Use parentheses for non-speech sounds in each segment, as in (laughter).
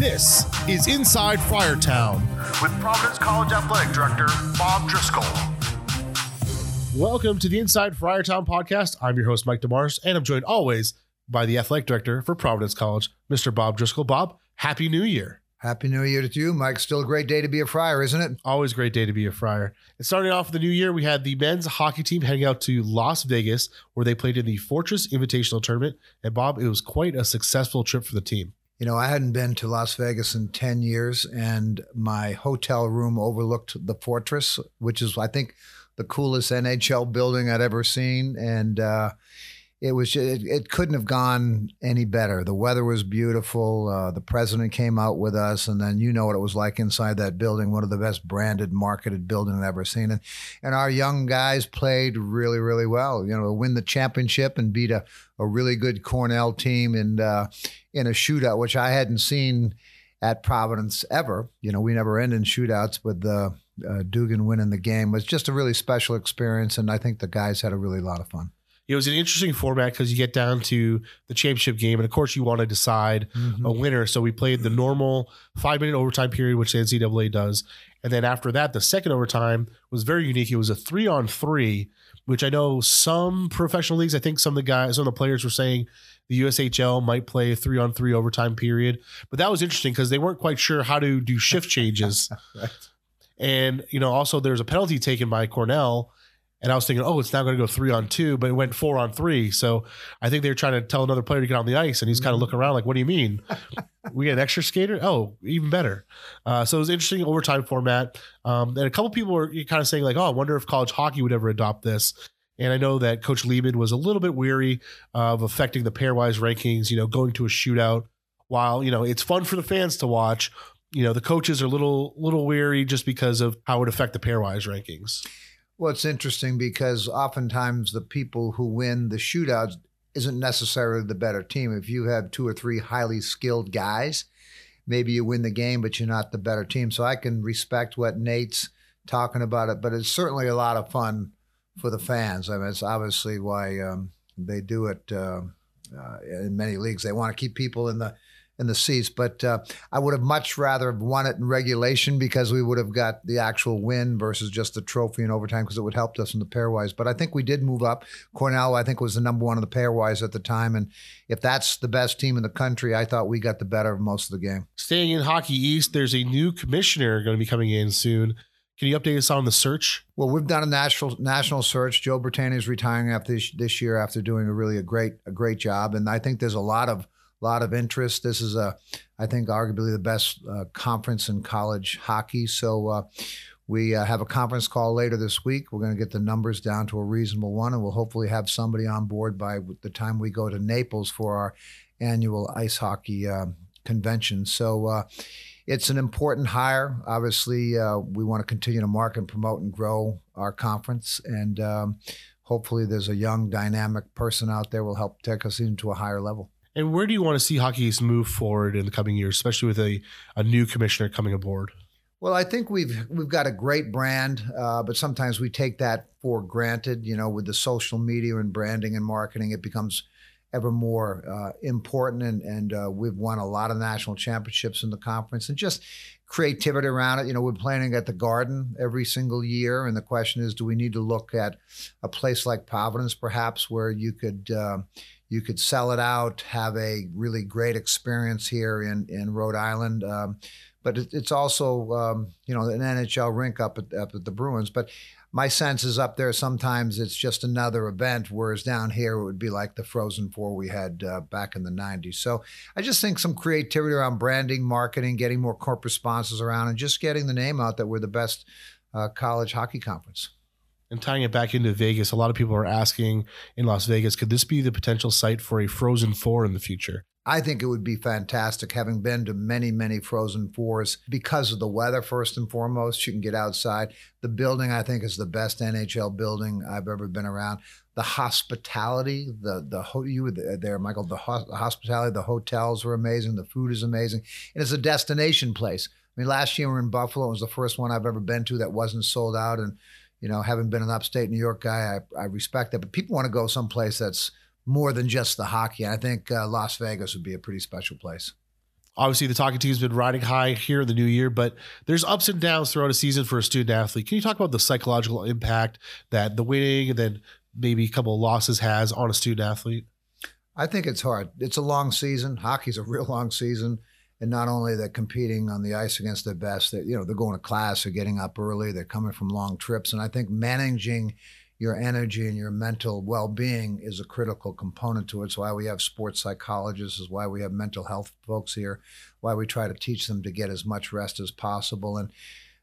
This is Inside Friartown. with Providence College Athletic Director Bob Driscoll. Welcome to the Inside Friartown podcast. I'm your host, Mike DeMars, and I'm joined always by the athletic director for Providence College, Mr. Bob Driscoll. Bob, Happy New Year. Happy New Year to you, Mike. Still a great day to be a friar, isn't it? Always a great day to be a friar. And starting off the new year, we had the men's hockey team heading out to Las Vegas, where they played in the Fortress Invitational Tournament. And Bob, it was quite a successful trip for the team. You know, I hadn't been to Las Vegas in 10 years, and my hotel room overlooked the fortress, which is, I think, the coolest NHL building I'd ever seen. And uh, it was it, it couldn't have gone any better. The weather was beautiful. Uh, the president came out with us, and then you know what it was like inside that building. One of the best branded, marketed buildings I've ever seen. And and our young guys played really, really well. You know, win the championship and beat a, a really good Cornell team and uh, in a shootout, which I hadn't seen at Providence ever. You know, we never end in shootouts, but the uh, Dugan winning the game was just a really special experience, and I think the guys had a really lot of fun. It was an interesting format because you get down to the championship game, and of course, you want to decide mm-hmm. a winner. So we played the normal five minute overtime period, which the NCAA does. And then after that, the second overtime was very unique. It was a three on three, which I know some professional leagues, I think some of the guys, some of the players were saying the USHL might play a three on three overtime period. But that was interesting because they weren't quite sure how to do shift changes. (laughs) Right. And, you know, also there's a penalty taken by Cornell. And I was thinking, oh, it's now going to go three on two, but it went four on three. So I think they were trying to tell another player to get on the ice, and he's kind of looking around like, what do you mean? (laughs) we get an extra skater? Oh, even better. Uh, so it was interesting overtime format. Um, and a couple people were kind of saying, like, oh, I wonder if college hockey would ever adopt this. And I know that Coach Leaman was a little bit weary of affecting the pairwise rankings, you know, going to a shootout. While, you know, it's fun for the fans to watch, you know, the coaches are a little, little weary just because of how it would affect the pairwise rankings. Well, it's interesting because oftentimes the people who win the shootouts isn't necessarily the better team. If you have two or three highly skilled guys, maybe you win the game, but you're not the better team. So I can respect what Nate's talking about it, but it's certainly a lot of fun for the fans. I mean, it's obviously why um, they do it uh, uh, in many leagues. They want to keep people in the in the seats, but uh, I would have much rather have won it in regulation because we would have got the actual win versus just the trophy in overtime because it would help us in the pairwise. But I think we did move up. Cornell, I think, was the number one in the pairwise at the time, and if that's the best team in the country, I thought we got the better of most of the game. Staying in Hockey East, there's a new commissioner going to be coming in soon. Can you update us on the search? Well, we've done a national national search. Joe Bertagna is retiring after this, this year after doing a really a great a great job, and I think there's a lot of lot of interest. This is a, I think, arguably the best uh, conference in college hockey. So uh, we uh, have a conference call later this week. We're going to get the numbers down to a reasonable one, and we'll hopefully have somebody on board by the time we go to Naples for our annual ice hockey um convention. So. Uh, it's an important hire. Obviously, uh, we want to continue to market and promote and grow our conference, and um, hopefully, there's a young, dynamic person out there will help take us into a higher level. And where do you want to see Hockey East move forward in the coming years, especially with a, a new commissioner coming aboard? Well, I think we've we've got a great brand, uh, but sometimes we take that for granted. You know, with the social media and branding and marketing, it becomes ever more uh, important. And, and uh, we've won a lot of national championships in the conference, and just creativity around it. You know, we're planning at the Garden every single year, and the question is, do we need to look at a place like Providence, perhaps, where you could uh, you could sell it out, have a really great experience here in in Rhode Island. Um, but it, it's also um, you know an NHL rink up at, up at the Bruins. But my sense is up there sometimes it's just another event, whereas down here it would be like the Frozen Four we had uh, back in the '90s. So I just think some creativity around branding, marketing, getting more corporate sponsors around, and just getting the name out that we're the best uh, college hockey conference. And tying it back into Vegas, a lot of people are asking in Las Vegas, could this be the potential site for a Frozen Four in the future? I think it would be fantastic having been to many, many Frozen Fours because of the weather, first and foremost. You can get outside. The building, I think, is the best NHL building I've ever been around. The hospitality, the the you were there, Michael. The, ho- the hospitality, the hotels were amazing. The food is amazing, and it's a destination place. I mean, last year we were in Buffalo. It was the first one I've ever been to that wasn't sold out. And you know, having been an upstate New York guy, I, I respect that. But people want to go someplace that's more than just the hockey. I think uh, Las Vegas would be a pretty special place. Obviously, the talking team's been riding high here in the new year, but there's ups and downs throughout a season for a student athlete. Can you talk about the psychological impact that the winning and then maybe a couple of losses has on a student athlete? I think it's hard. It's a long season. Hockey's a real long season. And not only they're competing on the ice against their best, they, you know, they're going to class, they're getting up early, they're coming from long trips. And I think managing your energy and your mental well-being is a critical component to it. It's why we have sports psychologists, is why we have mental health folks here, why we try to teach them to get as much rest as possible. And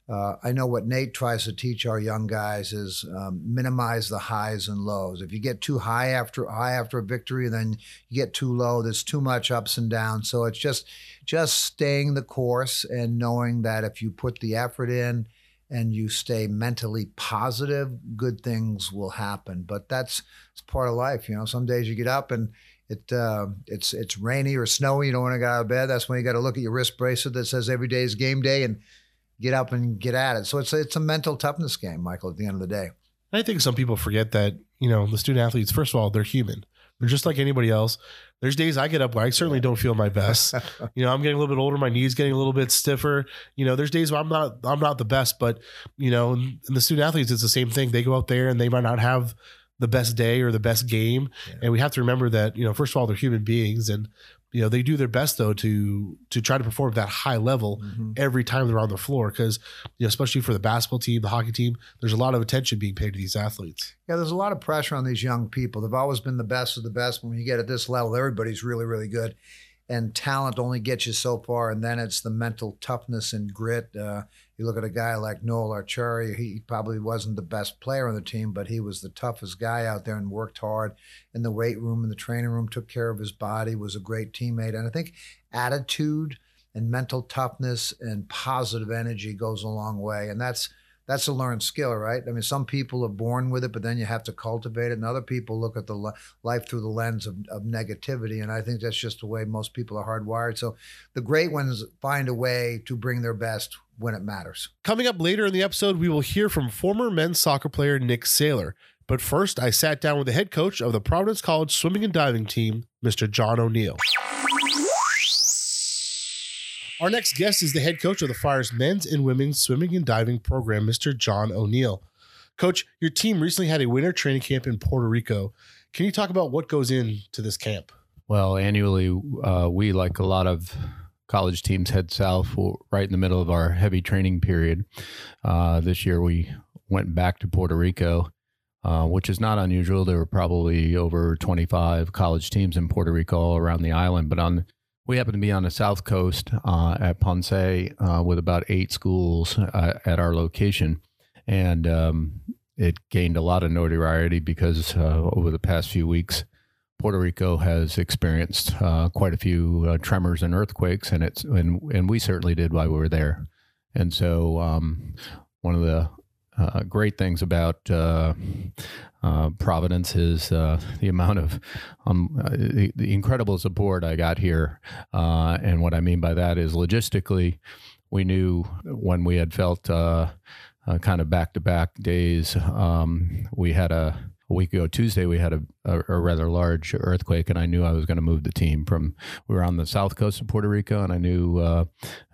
uh, I know what Nate tries to teach our young guys is um, minimize the highs and lows. If you get too high after high after a victory, then you get too low. There's too much ups and downs. So it's just just staying the course and knowing that if you put the effort in and you stay mentally positive, good things will happen. But that's it's part of life. You know, some days you get up and it uh, it's it's rainy or snowy. You don't want to get out of bed. That's when you got to look at your wrist bracelet that says every day is game day and get up and get at it. So it's it's a mental toughness game, Michael. At the end of the day, I think some people forget that you know the student athletes. First of all, they're human. They're just like anybody else. There's days I get up where I certainly don't feel my best. (laughs) you know, I'm getting a little bit older, my knees getting a little bit stiffer. You know, there's days where I'm not I'm not the best, but you know, and the student athletes it's the same thing. They go out there and they might not have the best day or the best game. Yeah. And we have to remember that, you know, first of all, they're human beings and you know they do their best though to to try to perform at that high level mm-hmm. every time they're on the floor because you know especially for the basketball team the hockey team there's a lot of attention being paid to these athletes. Yeah there's a lot of pressure on these young people. They've always been the best of the best when you get at this level everybody's really really good and talent only gets you so far and then it's the mental toughness and grit uh, you look at a guy like Noel Acciari, he probably wasn't the best player on the team, but he was the toughest guy out there and worked hard in the weight room, in the training room, took care of his body, was a great teammate. And I think attitude and mental toughness and positive energy goes a long way. And that's that's a learned skill, right? I mean, some people are born with it, but then you have to cultivate it. And other people look at the life through the lens of, of negativity. And I think that's just the way most people are hardwired. So the great ones find a way to bring their best when it matters. Coming up later in the episode, we will hear from former men's soccer player Nick Saylor. But first, I sat down with the head coach of the Providence College swimming and diving team, Mr. John O'Neill. Our next guest is the head coach of the Friars men's and women's swimming and diving program, Mr. John O'Neill. Coach, your team recently had a winter training camp in Puerto Rico. Can you talk about what goes into this camp? Well, annually, uh, we, like a lot of college teams head south right in the middle of our heavy training period. Uh, this year we went back to Puerto Rico, uh, which is not unusual. There were probably over 25 college teams in Puerto Rico all around the island, but on we happen to be on the south coast uh, at Ponce uh, with about eight schools uh, at our location, and um, it gained a lot of notoriety because uh, over the past few weeks Puerto Rico has experienced uh, quite a few uh, tremors and earthquakes, and it's and and we certainly did while we were there. And so, um, one of the uh, great things about uh, uh, Providence is uh, the amount of um, the, the, incredible support I got here. and what I mean by that is logistically, we knew when we had felt kind of back to back days, um, we had a a week ago Tuesday we had a, a, a, rather large earthquake, and I knew I was going to move the team from. We were on the south coast of Puerto Rico, and I knew uh,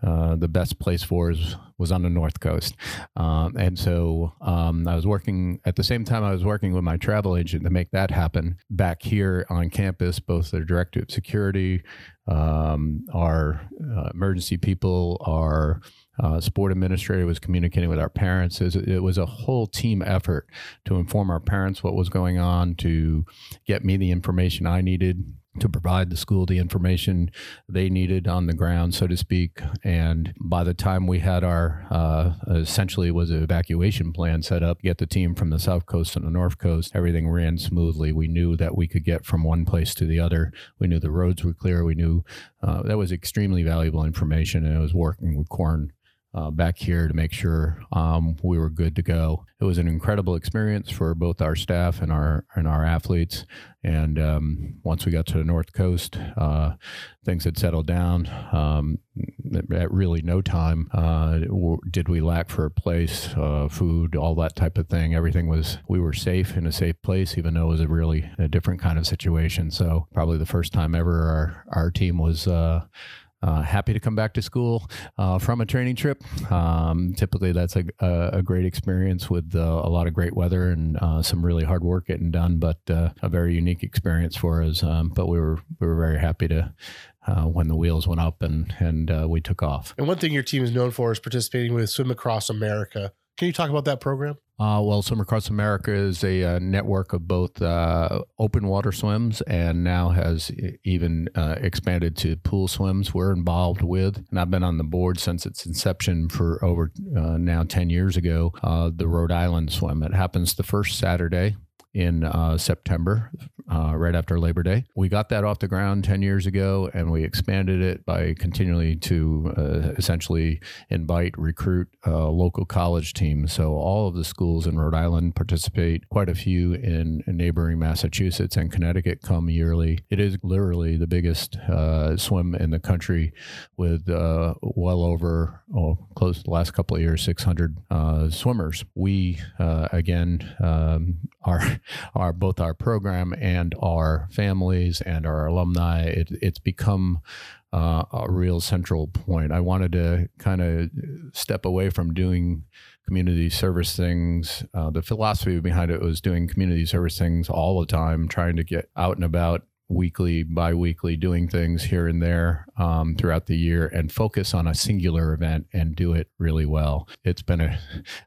uh, the best place for us was on the north coast, um, and so um, I was working at the same time I was working with my travel agent to make that happen back here on campus. Both the director of security, um, our uh, emergency people, our uh, sport administrator was communicating with our parents. It was a whole team effort to inform our parents what was going on, to get me the information I needed, to provide the school the information they needed on the ground, so to speak. And by the time we had our uh, essentially was an evacuation plan set up, get the team from the south coast and the north coast, everything ran smoothly. We knew that we could get from one place to the other. We knew the roads were clear. We knew uh, that was extremely valuable information, and it was working with Corn uh, back here to make sure um, we were good to go. It was an incredible experience for both our staff and our and our athletes. And um, once we got to the North Coast, uh, things had settled down. Um, at really no time uh, did we lack for a place, uh, food, all that type of thing. Everything was we were safe in a safe place, even though it was a really a different kind of situation. So probably the first time ever our our team was uh, happy to come back to school uh, from a training trip. Um, typically, that's a, a, a great experience with uh, a lot of great weather and uh, some really hard work getting done, but uh, a very unique experience for us. Um, but we were we were very happy to. Uh, when the wheels went up and and uh, we took off. And one thing your team is known for is participating with Swim Across America. Can you talk about that program? Uh, well, Swim Across America is a, uh network of both uh, open water swims and now has even uh, expanded to pool swims. We're involved with, and I've been on the board since its inception for over uh, now 10 years ago, the Rhode Island swim. It happens the first Saturday in uh, September, uh, right after Labor Day. We got that off the ground 10 years ago and we expanded it by continually to uh, essentially invite, recruit uh, local college teams. So all of the schools in Rhode Island participate, quite a few in, in neighboring Massachusetts and Connecticut come yearly. It is literally the biggest uh, swim in the country with uh, well over, oh, close to the last couple of years, 600 uh, swimmers. We, again, um, are our both our program and our families and our alumni. It, it's become uh, a real central point. I wanted to kind of step away from doing community service things. Uh, the philosophy behind it was doing community service things all the time, trying to get out and about weekly, bi-weekly, doing things here and there um, throughout the year and focus on a singular event and do it really well. It's been a,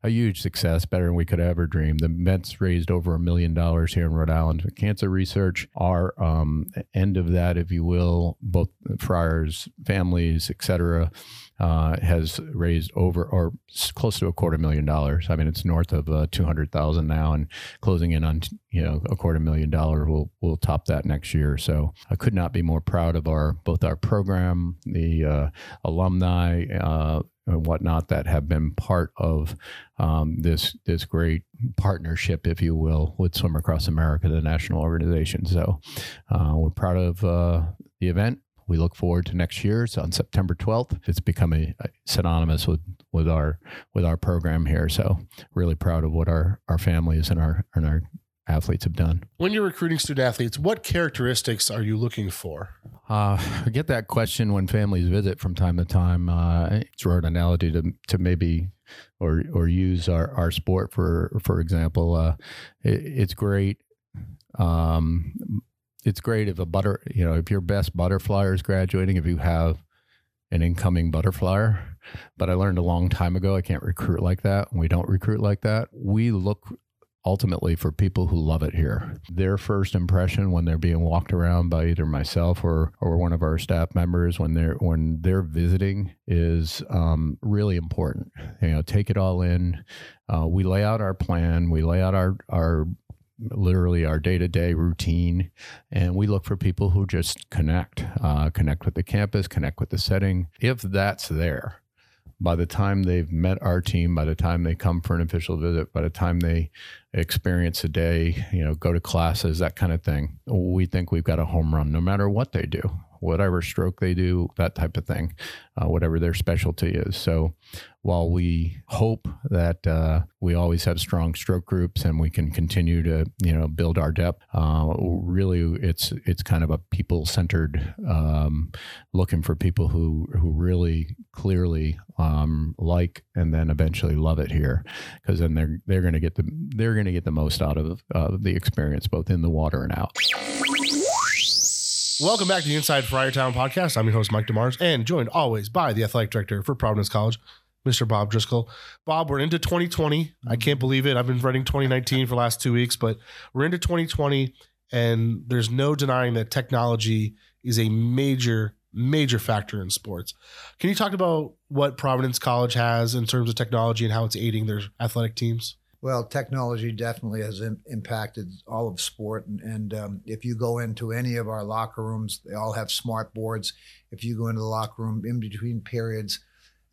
a huge success, better than we could ever dream. The event's raised over a million dollars here in Rhode Island for cancer research. Our um, end of that, if you will, both friars, families, etc., uh, has raised over or close to a quarter million dollars. I mean, it's north of uh, two hundred thousand now, and closing in on you know a quarter million dollar. We'll we'll top that next year. So I could not be more proud of our both our program, the uh, alumni. Uh, and whatnot that have been part of um, this this great partnership, if you will, with Swim Across America, the national organization. So uh, we're proud of uh, the event. We look forward to next year. It's on September 12th. It's become a, a synonymous with, with our with our program here. So really proud of what our, our families and our and our athletes have done. When you're recruiting student athletes, what characteristics are you looking for? Uh, I get that question when families visit from time to time. Uh, it's an analogy to to maybe or or use our, our sport for for example. Uh, it, it's great. Um, it's great if a butter you know if your best butterflyer is graduating if you have an incoming butterflyer. But I learned a long time ago I can't recruit like that. We don't recruit like that. We look ultimately for people who love it here. Their first impression when they're being walked around by either myself or or one of our staff members when they're when they're visiting is um, really important. You know, take it all in. Uh, we lay out our plan. We lay out our our literally our day-to-day routine and we look for people who just connect uh, connect with the campus connect with the setting. If that's there by the time they've met our team, by the time they come for an official visit, by the time they experience a day, you know, go to classes, that kind of thing, we think we've got a home run no matter what they do, whatever stroke they do, that type of thing, uh, whatever their specialty is. So while we hope that uh, we always have strong stroke groups and we can continue to, you know, build our depth, uh, really it's it's kind of a people centered, um, looking for people who who really clearly um, like and then eventually love it here, because then they're they're going to get the they're going to get the most out of the experience both in the water and out. Welcome back to the Inside Friartown podcast. I'm your host, Mike DeMars, and joined always by the athletic director for Providence College, Mr. Bob Driscoll. Bob, we're into 2020. I mm-hmm. can't believe it. I've been running 2019 for the last two weeks, but we're into 2020, and there's no denying that technology is a major, major factor in sports. Can you talk about what Providence College has in terms of technology and how it's aiding their athletic teams? Well, technology definitely has Im- impacted all of sport. And, and um, if you go into any of our locker rooms, they all have smart boards. If you go into the locker room in between periods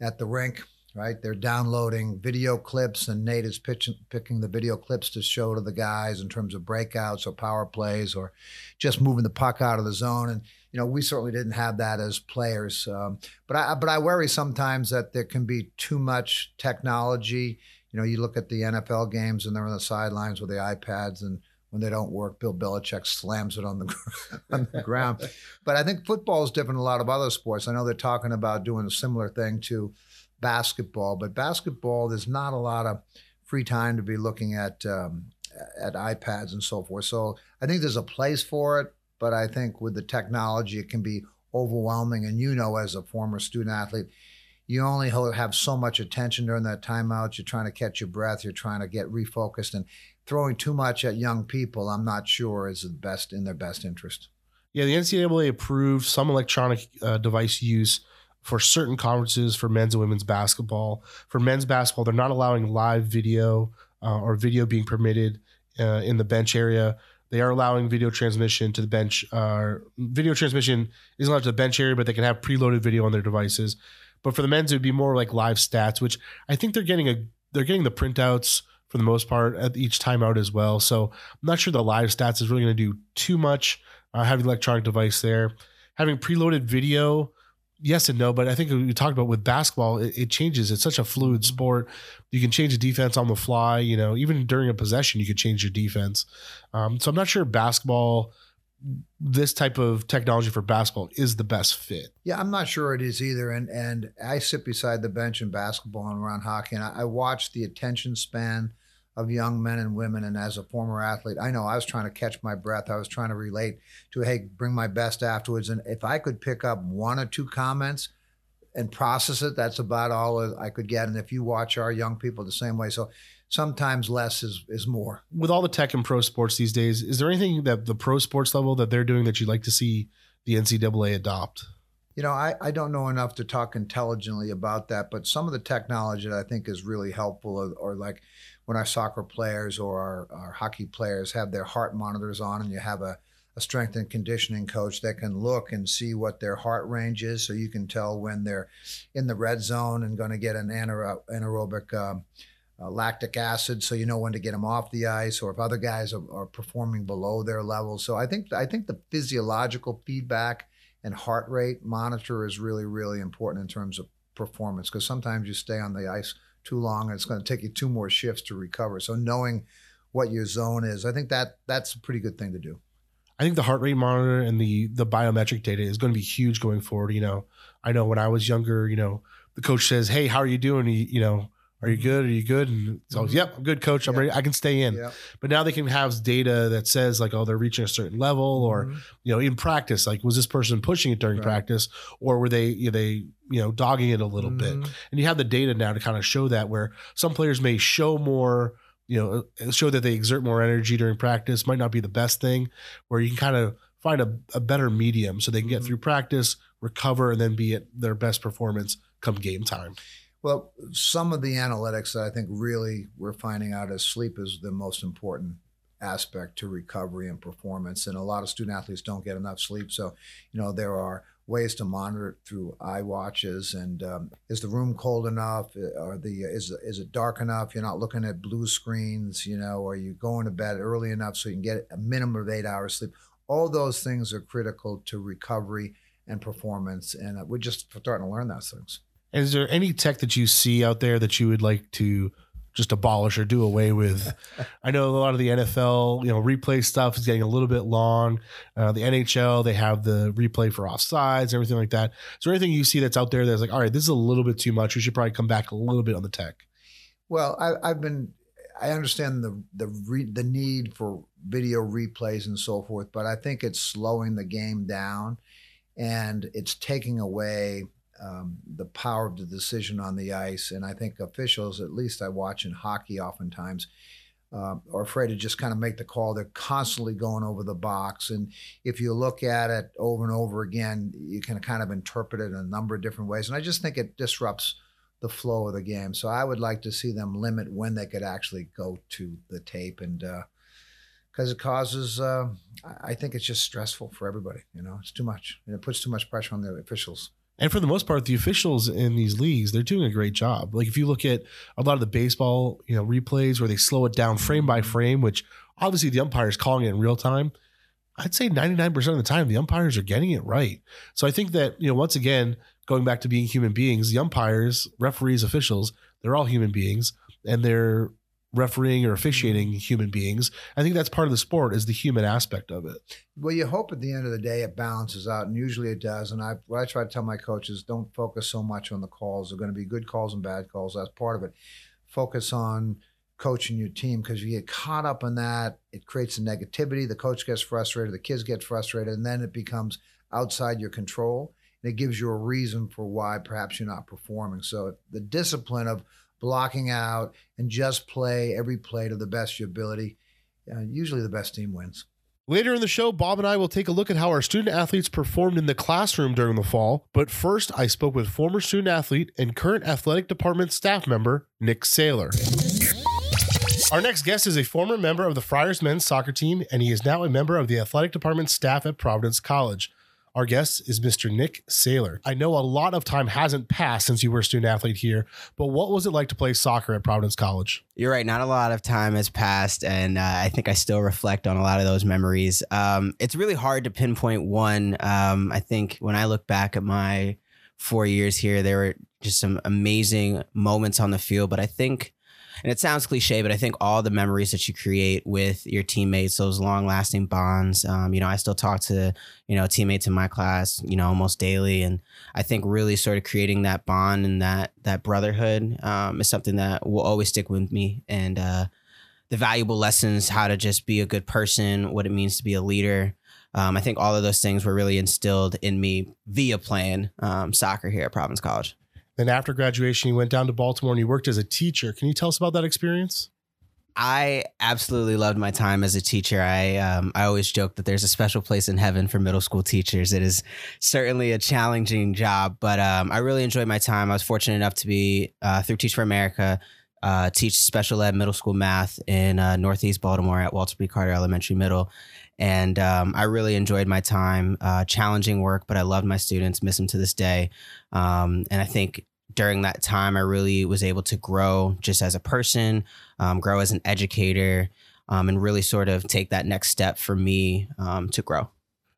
at the rink, right, they're downloading video clips, and Nate is pitching, picking the video clips to show to the guys in terms of breakouts or power plays or just moving the puck out of the zone. And you know, we certainly didn't have that as players. Um, but I but I worry sometimes that there can be too much technology. You know, you look at the NFL games and they're on the sidelines with the iPads and when they don't work, Bill Belichick slams it on the (laughs) on the ground. But I think football is different than a lot of other sports. I know they're talking about doing a similar thing to basketball, but basketball there's not a lot of free time to be looking at um, at iPads and so forth. So I think there's a place for it, but I think with the technology, it can be overwhelming. And you know, as a former student athlete, you only have so much attention during that timeout. You're trying to catch your breath. You're trying to get refocused, and throwing too much at young people, I'm not sure is the best in their best interest. Yeah, the NCAA approved some electronic uh, device use for certain conferences for men's and women's basketball. For men's basketball, they're not allowing live video uh, or video being permitted uh, in the bench area. They are allowing video transmission to the bench. Uh, video transmission isn't allowed to the bench area, but they can have preloaded video on their devices. But for the men's, it would be more like live stats, which I think they're getting a they're getting the printouts for the most part at each timeout as well. So I'm not sure the live stats is really going to do too much. Uh, having electronic device there, having preloaded video, yes and no. But I think we talked about with basketball, it, it, changes. It's such a fluid mm-hmm. sport. You can change the defense on the fly. You know, even during a possession, you could change your defense. Um, so I'm not sure basketball this type of technology for basketball is the best fit. Yeah, I'm not sure it is either. And and I sit beside the bench in basketball and around hockey, and I, I watch the attention span of young men and women. And as a former athlete, I know I was trying to catch my breath. I was trying to relate to, hey, bring my best afterwards. And if I could pick up one or two comments and process it, that's about all I could get. And if you watch our young people the same way, so sometimes less is is more. With all the tech and pro sports these days, is there anything that the pro sports level that they're doing that you'd like to see the NCAA adopt? You know, I, I don't know enough to talk intelligently about that, but some of the technology that I think is really helpful, or, or like when our soccer players or our, our, hockey players have their heart monitors on, and you have a, a strength and conditioning coach that can look and see what their heart range is, so you can tell when they're in the red zone and going to get an anaerobic. Um, uh, lactic acid, so you know when to get them off the ice, or if other guys are, are, performing below their level. So I think I think the physiological feedback and heart rate monitor is really really important in terms of performance because sometimes you stay on the ice too long and it's going to take you two more shifts to recover. So knowing what your zone is, I think that that's a pretty good thing to do. I think the heart rate monitor and the the biometric data is going to be huge going forward. You know, I know when I was younger, you know, the coach says, "Hey, how are you doing?" You, you know, are you good? Are you good? And so, mm-hmm. yep, I'm good, coach. I'm yep. ready. I can stay in. Yep. But now they can have data that says like, oh, they're reaching a certain level, or mm-hmm. you know, in practice, like, was this person pushing it during right. practice, or were they, you know, they, you know, dogging it a little mm-hmm. bit? And you have the data now to kind of show that where some players may show more, you know, uh, show that they exert more energy during practice. Might not be the best thing. Where you can kind of find a, a better medium so they can get mm-hmm. through practice, recover, and then be at their best performance come game time. Well, some of the analytics that I think really we're finding out is sleep is the most important aspect to recovery and performance. And a lot of student athletes don't get enough sleep. So, you know, there are ways to monitor it through eye watches and um, is the room cold enough are the is is it dark enough you're not looking at blue screens you know are you going to bed early enough so you can get a minimum of eight hours sleep all those things are critical to recovery and performance and uh, we're just starting to learn those things is there any tech that you see out there that you would like to just abolish or do away with? (laughs) I know a lot of the NFL, you know, replay stuff is getting a little bit long. Uh, the NHL, they have the replay for offsides, everything like that. Is there anything you see that's out there that's like, all right, this is a little bit too much. We should probably come back a little bit on the tech. Well, I, have been, I understand the the re, the need for video replays and so forth, but I think it's slowing the game down, and it's taking away um, the power of the decision on the ice. And I think officials, at least I watch in hockey oftentimes, uh, are afraid to just kind of make the call. They're constantly going over the box. And if you look at it over and over again, you can kind of interpret it in a number of different ways. And I just think it disrupts the flow of the game. So I would like to see them limit when they could actually go to the tape and, because uh, it causes, uh, I think it's just stressful for everybody. You know, it's too much, and it puts too much pressure on the officials. And for the most part, the officials in these leagues, they're doing a great job. Like if you look at a lot of the baseball, you know, replays where they slow it down frame by frame, which obviously the umpire is calling it in real time. I'd say 99% of the time the umpires are getting it right. So I think that, you know, once again, going back to being human beings, the umpires, referees, officials, they're all human beings and they're refereeing or officiating mm. human beings. I think that's part of the sport is the human aspect of it. Well, you hope at the end of the day it balances out, and usually it does. And I, what I try to tell my coaches, don't focus so much on the calls. There are going to be good calls and bad calls. That's part of it. Focus on coaching your team because you get caught up in that. It creates a negativity. The coach gets frustrated, the kids get frustrated, and then it becomes outside your control. And it gives you a reason for why perhaps you're not performing. So the discipline of blocking out and just play every play to the best of your ability. Uh, usually the best team wins. Later in the show, Bob and I will take a look at how our student athletes performed in the classroom during the fall. But first, I spoke with former student athlete and current athletic department staff member, Nick Saylor. Our next guest is a former member of the Friars men's soccer team, and he is now a member of the athletic department staff at Providence College. Our guest is Mr. Nick Saylor. I know a lot of time hasn't passed since you were a student athlete here, but what was it like to play soccer at Providence College? You're right. Not a lot of time has passed, and uh, I think I still reflect on a lot of those memories. Um, it's really hard to pinpoint one. Um, I think when I look back at my four years here, there were just some amazing moments on the field, but I think and it sounds cliche, but I think all the memories that you create with your teammates, those long lasting bonds, um, you know, I still talk to, you know, teammates in my class, you know, almost daily. And I think really sort of creating that bond and that, that brotherhood um, is something that will always stick with me. And, uh, the valuable lessons, how to just be a good person, what it means to be a leader. Um, I think all of those things were really instilled in me via playing um, soccer here at Providence College. Then after graduation, you went down to Baltimore and you worked as a teacher. Can you tell us about that experience? I absolutely loved my time as a teacher. I um, I always joke that there's a special place in heaven for middle school teachers. It is certainly a challenging job, but um, I really enjoyed my time. I was fortunate enough to be uh, through Teach for America, uh, teach special ed middle school math in uh, Northeast Baltimore at Walter P. Carter Elementary Middle, and um, I really enjoyed my time. Uh, challenging work, but I loved my students. Miss them to this day, um, and I think during that time, I really was able to grow just as a person, um, grow as an educator, um, and really sort of take that next step for me um, to grow.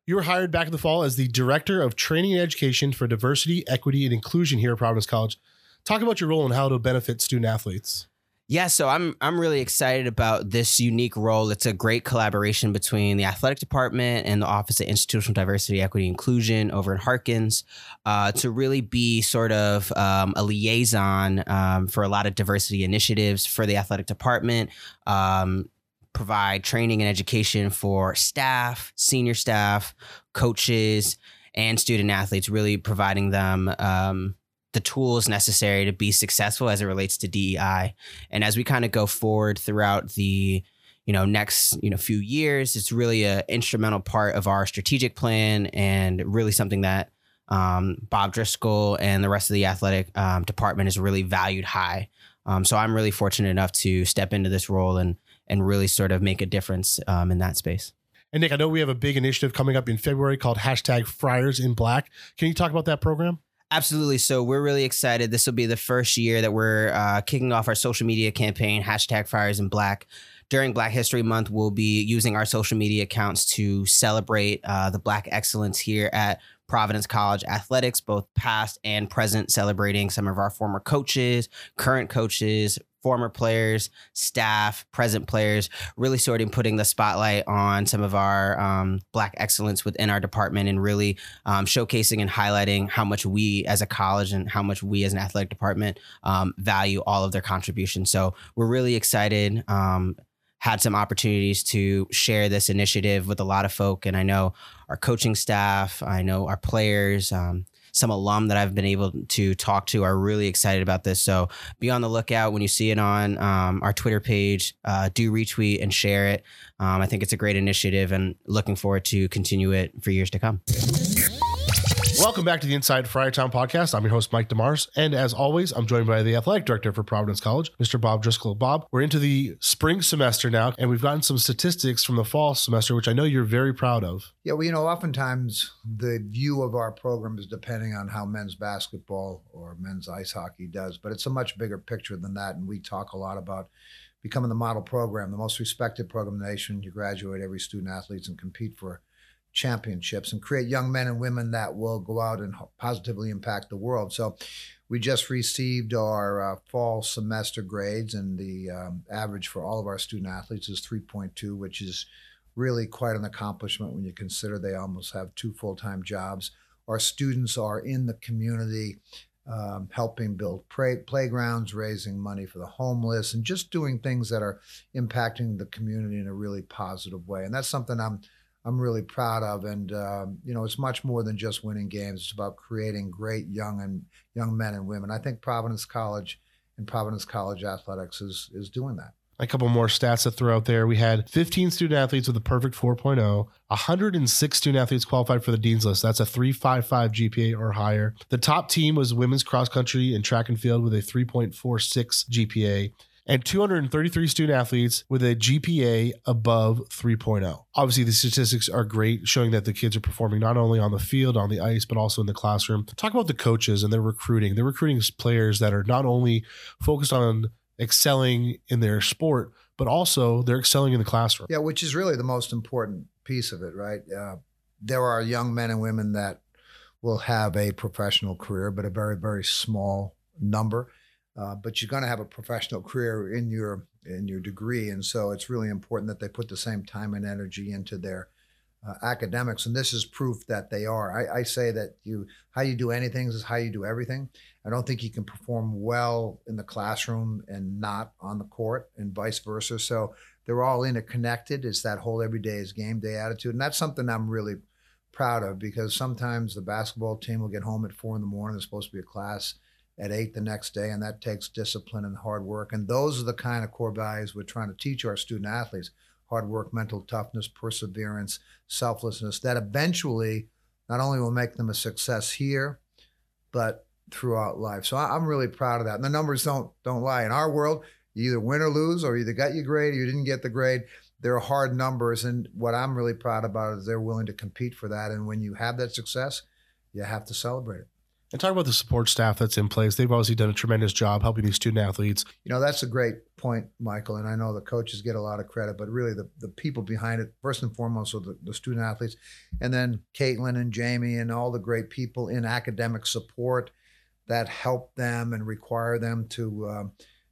You were hired back in the fall as the Director of Training and Education for Diversity, Equity, and Inclusion here at Providence College. Talk about your role and how it'll benefit student athletes. Yeah, so I'm I'm really excited about this unique role. It's a great collaboration between the athletic department and the Office of Institutional Diversity, Equity, Inclusion over in Harkins uh, to really be sort of um, a liaison um, for a lot of diversity initiatives for the athletic department. Um, provide training and education for staff, senior staff, coaches, and student athletes. Really providing them um, the tools necessary to be successful as it relates to DEI. And as we kind of go forward throughout the you know next you know few years, it's really an instrumental part of our strategic plan and really something that um, Bob Driscoll and the rest of the athletic um, department is really valued high. Um, so I'm really fortunate enough to step into this role and and really sort of make a difference um, in that space. And Nick, I know we have a big initiative coming up in February called hashtag Friars in Black. Can you talk about that program? Absolutely. So we're really excited. This will be the first year that we're uh, kicking off our social media campaign, hashtag Friars in Black. During Black History Month, we'll be using our social media accounts to celebrate uh, the Black excellence here at Providence College Athletics, both past and present, celebrating some of our former coaches, current coaches, former players, staff, present players, really sort of putting the spotlight on some of our um, Black excellence within our department and really um, showcasing and highlighting how much we as a college and how much we as an athletic department um, value all of their contributions. So we're really excited um, had some opportunities to share this initiative with a lot of folk. And I know our coaching staff, I know our players, um, some alum that I've been able to talk to are really excited about this. So be on the lookout when you see it on um, our Twitter page. Uh, do retweet and share it. Um, I think it's a great initiative and looking forward to continue it for years to come. Welcome back to the Inside Friartown podcast. I'm your host, Mike DeMars. And as always, I'm joined by the athletic director for Providence College, Mr. Bob Driscoll. Bob, we're into the spring semester now, and we've gotten some statistics from the fall semester, which I know you're very proud of. Yeah, well, you know, oftentimes the view of our program is depending on how men's basketball or men's ice hockey does, but it's a much bigger picture than that. And we talk a lot about becoming the model program, the most respected program in the nation. You graduate every student athletes and compete for championships and create young men and women that will go out and positively impact the world. So we just received our uh, fall semester grades, and the um, average for all of our student athletes is 3.2, which is really quite an accomplishment when you consider they almost have two full time jobs. Our students are in the community. Um, helping build play- playgrounds, raising money for the homeless, and just doing things that are impacting the community in a really positive way. And that's something I'm I'm really proud of. And um, you know, it's much more than just winning games. It's about creating great young and young men and women. I think Providence College and Providence College athletics is is doing that. A couple more stats to throw out there. We had 15 student athletes with a perfect 4.0, 106 student athletes qualified for the Dean's List. That's a 355 GPA or higher. The top team was women's cross country and track and field with a 3.46 GPA and 233 student athletes with a GPA above 3.0. Obviously, the statistics are great, showing that the kids are performing not only on the field, on the ice, but also in the classroom. Talk about the coaches and their recruiting. They're recruiting players that are not only focused on excelling in their sport, but also they're excelling in the classroom. Yeah, which is really the most important piece of it, right? Uh, there are young men and women that will have a professional career, but a very, very small number. Uh, but you're going to have a professional career in your in your degree, and so it's really important that they put the same time and energy into their uh, academics. And this is proof that they are. I, I, say that you how you do anything is how you do everything. I don't think you can perform well in the classroom and not on the court, and vice versa. So they're all interconnected. It's that whole everyday is game day attitude, and that's something I'm really proud of because sometimes the basketball team will get home at four in the morning. There's supposed to be a class at eight the next day, and that takes discipline and hard work. And those are the kind of core values we're trying to teach our student athletes hard work, mental toughness, perseverance, selflessness that eventually not only will make them a success here, but throughout life. So I'm really proud of that. And the numbers don't don't lie. In our world, you either win or lose, or you either got your grade or you didn't get the grade. They're hard numbers. And what I'm really proud about is they're willing to compete for that. And when you have that success, you have to celebrate it. And talk about the support staff that's in place. They've obviously done a tremendous job helping these student athletes. You know, that's a great point, Michael. And I know the coaches get a lot of credit, but really the, the people behind it, first and foremost, are the, the student athletes. And then Caitlin and Jamie and all the great people in academic support that help them and require them to uh,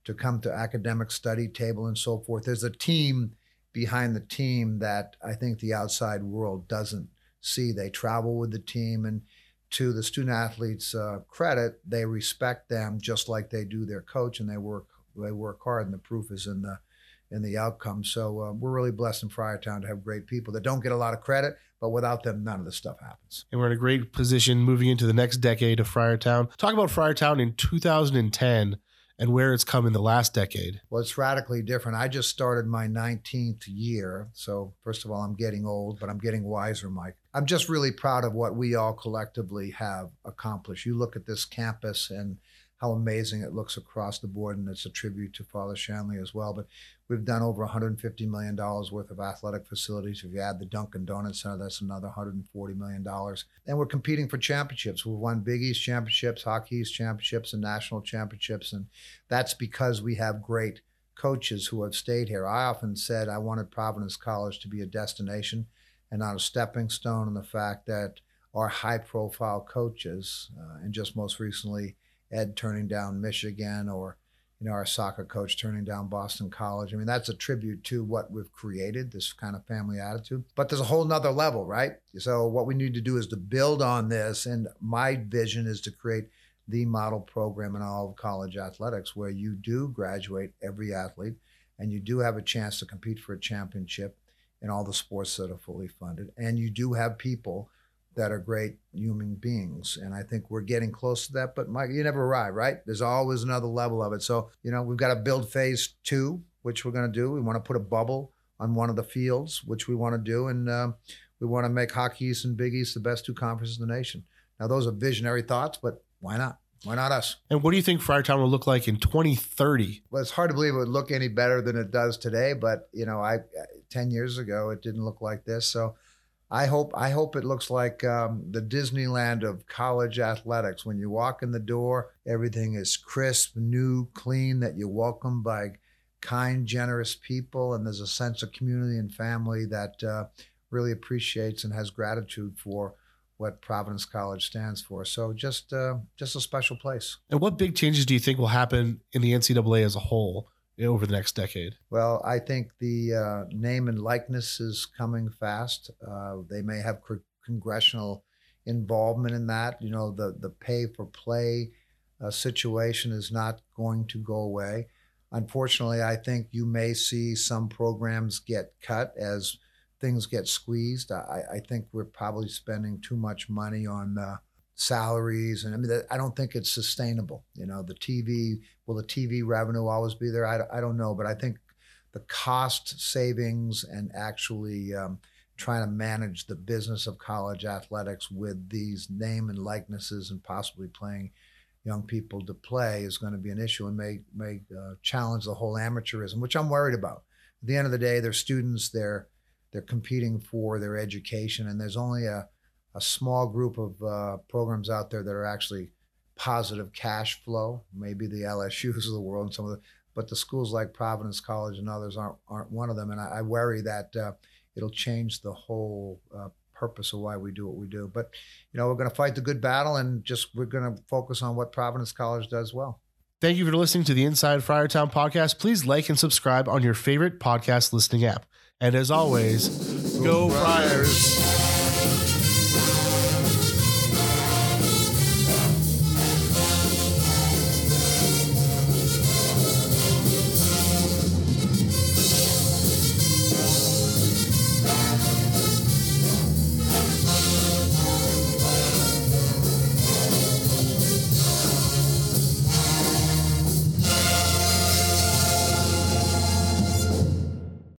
to come to academic study table and so forth. There's a team behind the team that I think the outside world doesn't see. They travel with the team and to the student athletes' uh, credit, they respect them just like they do their coach, and they work they work hard, and the proof is in the in the outcome. So uh, we're really blessed in Friartown to have great people that don't get a lot of credit, but without them, none of this stuff happens. And we're in a great position moving into the next decade of Friartown. Talk about Friartown in 2010 and where it's come in the last decade? Well, it's radically different. I just started my 19th year. So, first of all, I'm getting old, but I'm getting wiser, Mike. I'm just really proud of what we all collectively have accomplished. You look at this campus and how amazing it looks across the board, and it's a tribute to Father Shanley as well. But we've done over 150 million dollars worth of athletic facilities. If you add the Dunkin' Donuts Center, that's another 140 million dollars. And we're competing for championships. We've won Big East championships, Hockey East championships, and national championships, and that's because we have great coaches who have stayed here. I often said I wanted Providence College to be a destination and not a stepping stone, and the fact that our high-profile coaches, uh, and just most recently Ed turning down Michigan or you know our soccer coach turning down Boston College. I mean that's a tribute to what we've created, this kind of family attitude. But there's a whole nother level, right? So what we need to do is to build on this, and my vision is to create the model program in all of college athletics where you do graduate every athlete and you do have a chance to compete for a championship in all the sports that are fully funded and you do have people that are great human beings. And I think we're getting close to that. But Mike, you never arrive, right? There's always another level of it. So, you know, we've got to build phase two, which we're going to do. We want to put a bubble on one of the fields, which we want to do. And uh, we want to make Hockey East and Big East the best two conferences in the nation. Now, those are visionary thoughts, but why not? Why not us? And what do you think Friartown will look like in 2030? Well, it's hard to believe it would look any better than it does today. But you know, I 10 years ago it didn't look like this. So I hope I hope it looks like um, the Disneyland of college athletics. When you walk in the door, everything is crisp, new, clean. That you're welcomed by kind, generous people, and there's a sense of community and family that uh, really appreciates and has gratitude for what Providence College stands for. So just uh, just a special place. And what big changes do you think will happen in the NCAA as a whole over the next decade? Well, I think the uh, name and likeness is coming fast. Uh, they may have congressional involvement in that. You know, the the pay for play uh, situation is not going to go away. Unfortunately, I think you may see some programs get cut as things get squeezed. I, I think we're probably spending too much money on uh, salaries, and I mean, I don't think it's sustainable. You know, the TV will the TV revenue always be there? I, I don't know, but I think the cost savings and actually um, trying to manage the business of college athletics with these name and likenesses and possibly playing young people to play is going to be an issue and may may uh, challenge the whole amateurism, which I'm worried about. At the end of the day, they're students. They're they're competing for their education, and there's only a a small group of uh, programs out there that are actually positive cash flow. Maybe the LSU's (laughs) of the world and some of the, but the schools like Providence College and others aren't aren't one of them. And I, I worry that uh, it'll change the whole uh, purpose of why we do what we do. But you know, we're going to fight the good battle, and just we're going to focus on what Providence College does well. Thank you for listening to the Inside Friartown podcast. Please like and subscribe on your favorite podcast listening app. And as always, go Friars.